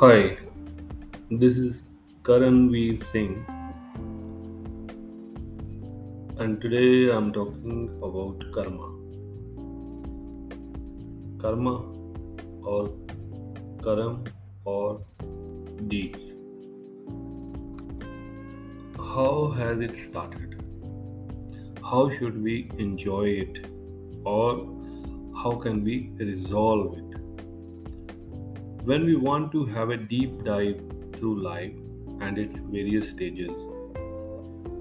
Hi, this is Karan Karanveer Singh, and today I'm talking about karma. Karma or karam or deeds. How has it started? How should we enjoy it? Or how can we resolve it? When we want to have a deep dive through life and its various stages,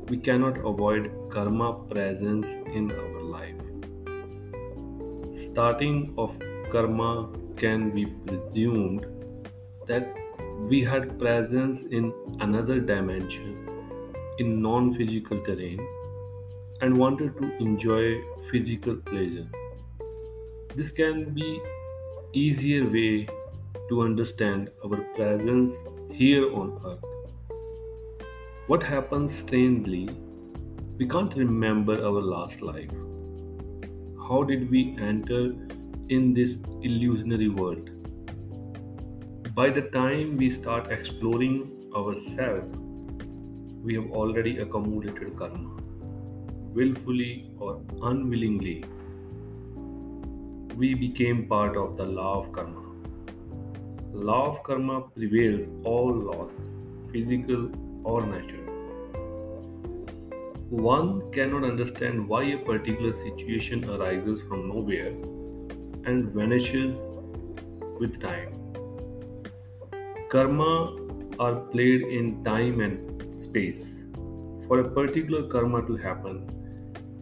we cannot avoid karma presence in our life. Starting of karma can be presumed that we had presence in another dimension in non-physical terrain and wanted to enjoy physical pleasure. This can be easier way to understand our presence here on earth. What happens strangely, we can't remember our last life. How did we enter in this illusionary world? By the time we start exploring ourselves, we have already accumulated karma. Willfully or unwillingly, we became part of the law of karma. Law of karma prevails all laws, physical or natural. One cannot understand why a particular situation arises from nowhere and vanishes with time. Karma are played in time and space. For a particular karma to happen,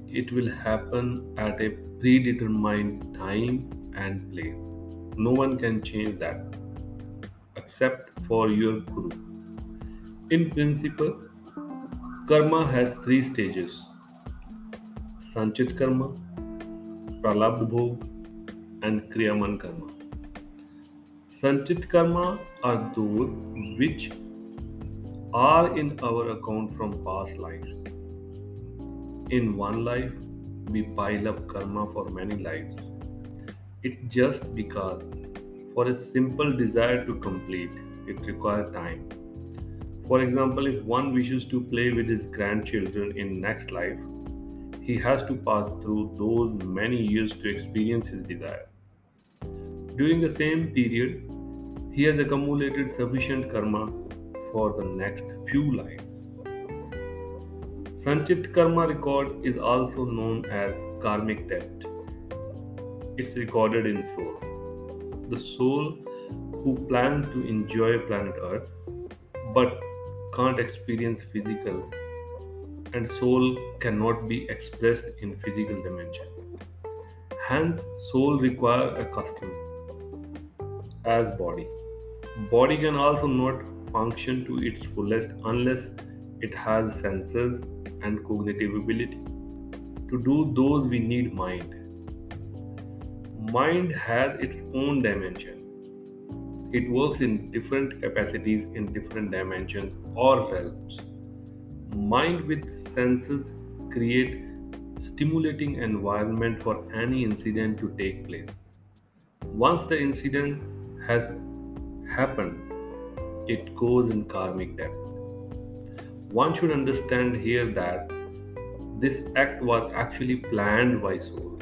it will happen at a predetermined time and place. No one can change that except for your guru. In principle, karma has three stages Sanchit karma, Pralabdha bhog, and Kriyaman karma. Sanchit karma are those which are in our account from past lives. In one life, we pile up karma for many lives. It's just because for a simple desire to complete, it requires time. For example, if one wishes to play with his grandchildren in next life, he has to pass through those many years to experience his desire. During the same period, he has accumulated sufficient karma for the next few lives. Sanchit karma record is also known as karmic debt. It's recorded in soul. The soul who plans to enjoy planet Earth but can't experience physical and soul cannot be expressed in physical dimension. Hence, soul require a custom as body. Body can also not function to its fullest unless it has senses and cognitive ability. To do those, we need mind. Mind has its own dimension. It works in different capacities in different dimensions or realms. Mind with senses create stimulating environment for any incident to take place. Once the incident has happened, it goes in karmic depth. One should understand here that this act was actually planned by soul.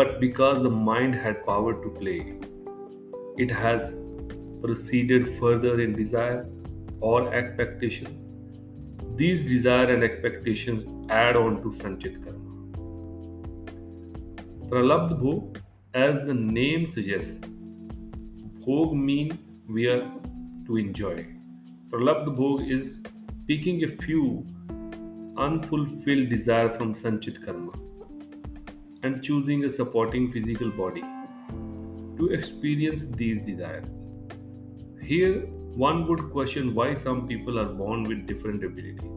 But because the mind had power to play, it has proceeded further in desire or expectation. These desire and expectations add on to Sanchit Karma. Pralabdha Bhog, as the name suggests, Bhog mean we are to enjoy. Pralabdha Bhog is picking a few unfulfilled desire from Sanchit Karma and choosing a supporting physical body to experience these desires. Here, one would question why some people are born with different abilities.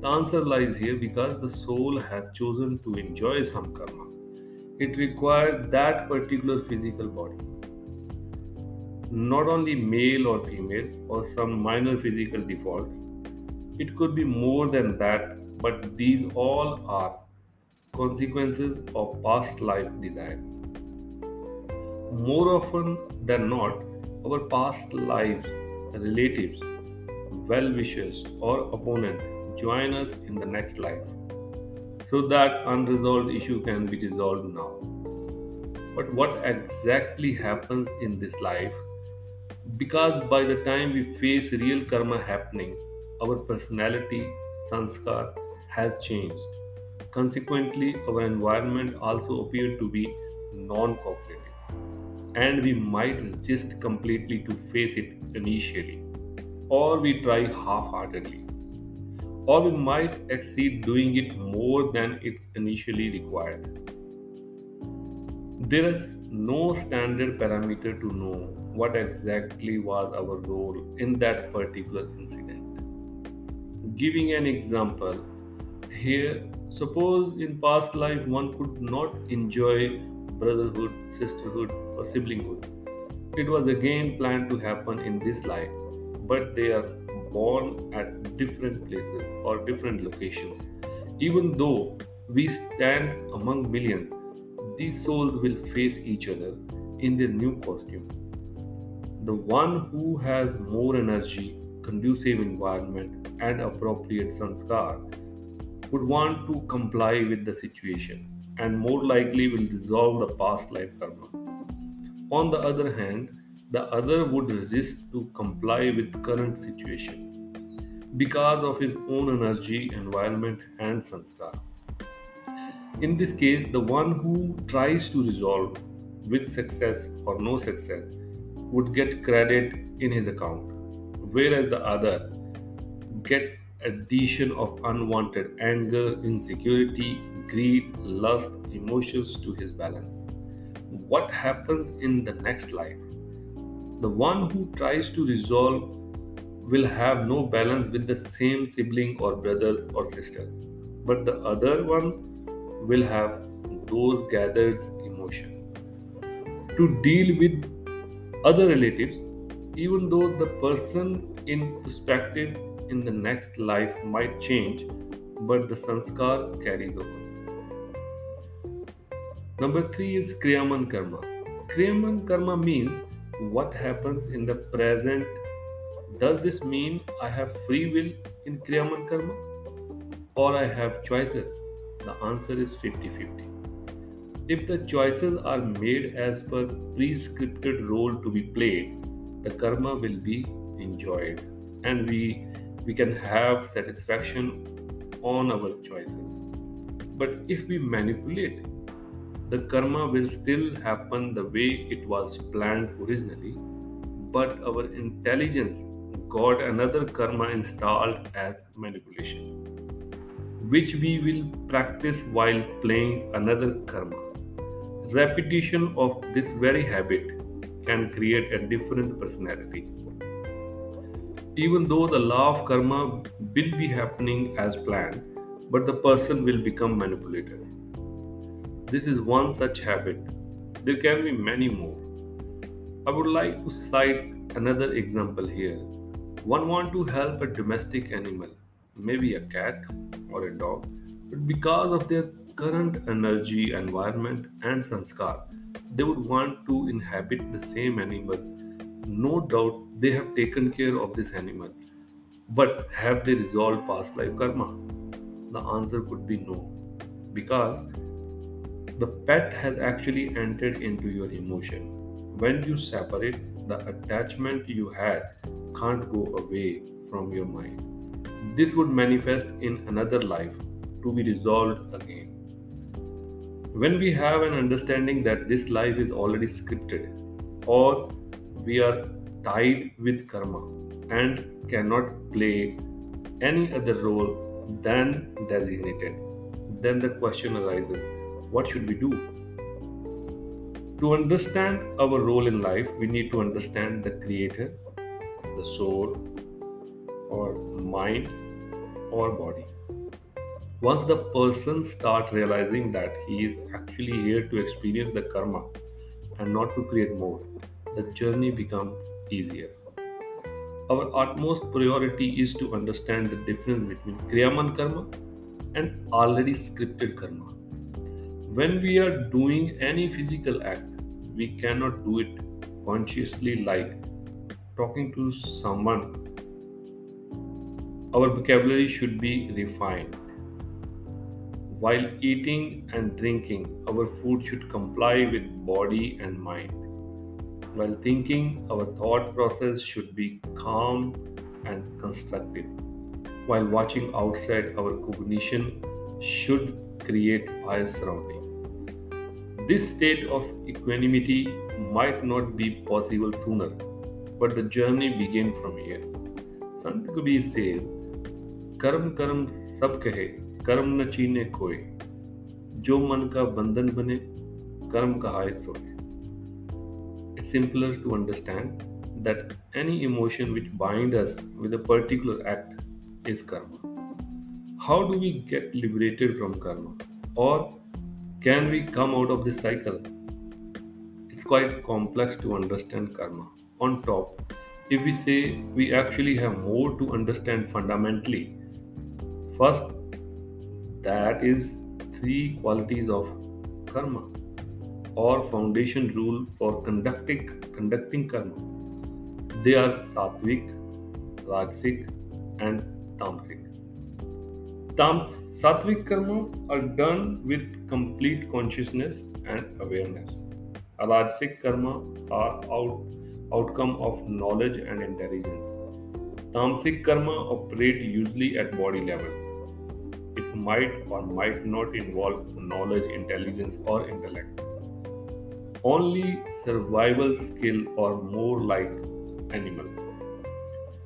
The answer lies here because the soul has chosen to enjoy some karma. It requires that particular physical body. Not only male or female or some minor physical defaults, it could be more than that, but these all are consequences of past life desires. More often than not, Our past lives, relatives, well wishers, or opponent join us in the next life so that unresolved issue can be resolved now. But what exactly happens in this life? Because by the time we face real karma happening, our personality, sanskar, has changed. Consequently, our environment also appeared to be non cooperative, and we might resist completely to face it initially, or we try half heartedly, or we might exceed doing it more than it's initially required. There is no standard parameter to know what exactly was our role in that particular incident. Giving an example, here, suppose in past life one could not enjoy brotherhood, sisterhood, or siblinghood. It was again planned to happen in this life, but they are born at different places or different locations. Even though we stand among millions, these souls will face each other in their new costume. The one who has more energy, conducive environment, and appropriate sanskar would want to comply with the situation and more likely will resolve the past life karma. On the other hand, the other would resist to comply with current situation because of his own energy, environment, and sanskar. In this case, the one who tries to resolve with success or no success would get credit in his account, whereas the other get addition of unwanted anger, insecurity, greed, lust, emotions to his balance. What happens in the next life? The one who tries to resolve will have no balance with the same sibling or brother or sister, but the other one will have those gathered emotions. To deal with other relatives, even though the person in perspective in the next life might change, but the sanskar carries over. Number three is Kriyaman Karma. Kriyaman Karma means what happens in the present. Does this mean I have free will in Kriyaman Karma or I have choices? The answer is 50 50. If the choices are made as per prescripted role to be played, the karma will be enjoyed and we we can have satisfaction on our choices. But if we manipulate, the karma will still happen the way it was planned originally, but our intelligence got another karma installed as manipulation, which we will practice while playing another karma. Repetition of this very habit can create a different personality. Even though the law of karma will be happening as planned, but the person will become manipulated. This is one such habit. There can be many more. I would like to cite another example here. One want to help a domestic animal, maybe a cat or a dog, but because of their current energy, environment, and sanskar, they would want to inhabit the same animal. No doubt they have taken care of this animal, but have they resolved past life karma? The answer could be no, because the pet has actually entered into your emotion. When you separate, the attachment you had can't go away from your mind. This would manifest in another life to be resolved again. When we have an understanding that this life is already scripted, or we are tied with karma and cannot play any other role than designated, then the question arises what should we do? To understand our role in life, we need to understand the creator, the soul, or mind, or body. Once the person starts realizing that he is actually here to experience the karma and not to create more, the journey becomes easier. Our utmost priority is to understand the difference between Kriyaman karma and already scripted karma. When we are doing any physical act, we cannot do it consciously like talking to someone, our vocabulary should be refined. While eating and drinking, our food should comply with body and mind. While thinking, our thought process should be calm and constructive. While watching outside, our cognition should create bias surrounding. This state of equanimity might not be possible sooner, but the journey begins from here. Sant Kabir says, कर्म कर्म सब कहे कर्म न चीने कोई जो मन का बंधन बने कर्म कहाए सोए It's Simpler to understand that any emotion which binds us with a particular act is karma. How do we get liberated from karma? Or can we come out of this cycle? It's quite complex to understand karma. On top, if we say we actually have more to understand fundamentally, first, that is three qualities of karma or foundation rule for conducting conducting karma. They are sattvic, rajasic, and tamasic. Tams, sattvic karma are done with complete consciousness and awareness. Rajasic karma are out, outcome of knowledge and intelligence. Tamasic karma operate usually at body level. It might or might not involve knowledge, intelligence, or intellect only survival skill or more like animals.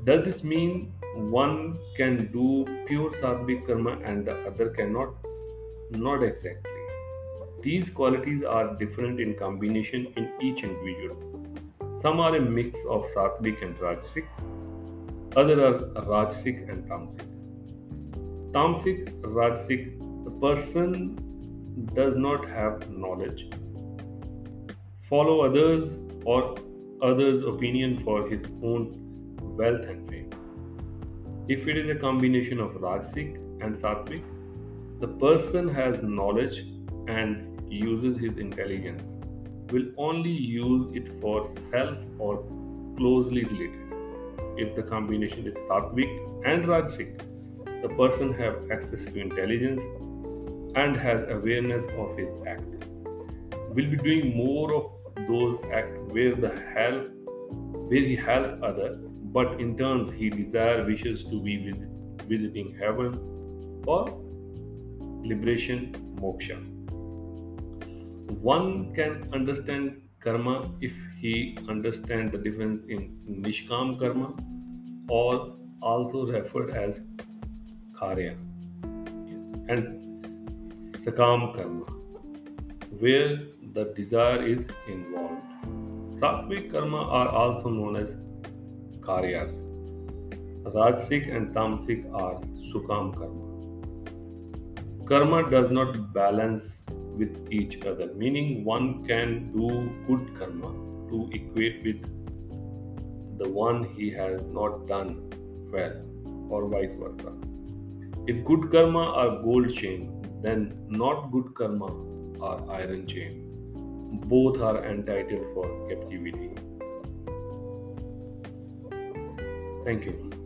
Does this mean one can do pure sattvic karma and the other cannot? Not exactly. These qualities are different in combination in each individual. Some are a mix of sattvic and rajasic, other are rajasic and tamasic. Tamasic, rajasic, the person does not have knowledge follow others or others' opinion for his own wealth and fame. If it is a combination of Rajasic and Sattvic, the person has knowledge and uses his intelligence, will only use it for self or closely related. If the combination is Sattvic and Rajasic, the person have access to intelligence and has awareness of his act will be doing more of those acts where the help where he help other but in turns he desire wishes to be visit, visiting heaven or liberation moksha. One can understand karma if he understand the difference in nishkam karma or also referred as karya. And sakam karma where the desire is involved. Sattvic karma are also known as karyas. Rajasic and tamasic are sakam karma. Karma does not balance with each other, meaning one can do good karma to equate with the one he has not done well, or vice versa. If good karma are gold chain, then not good karma are iron chain both are entitled for captivity. Thank you.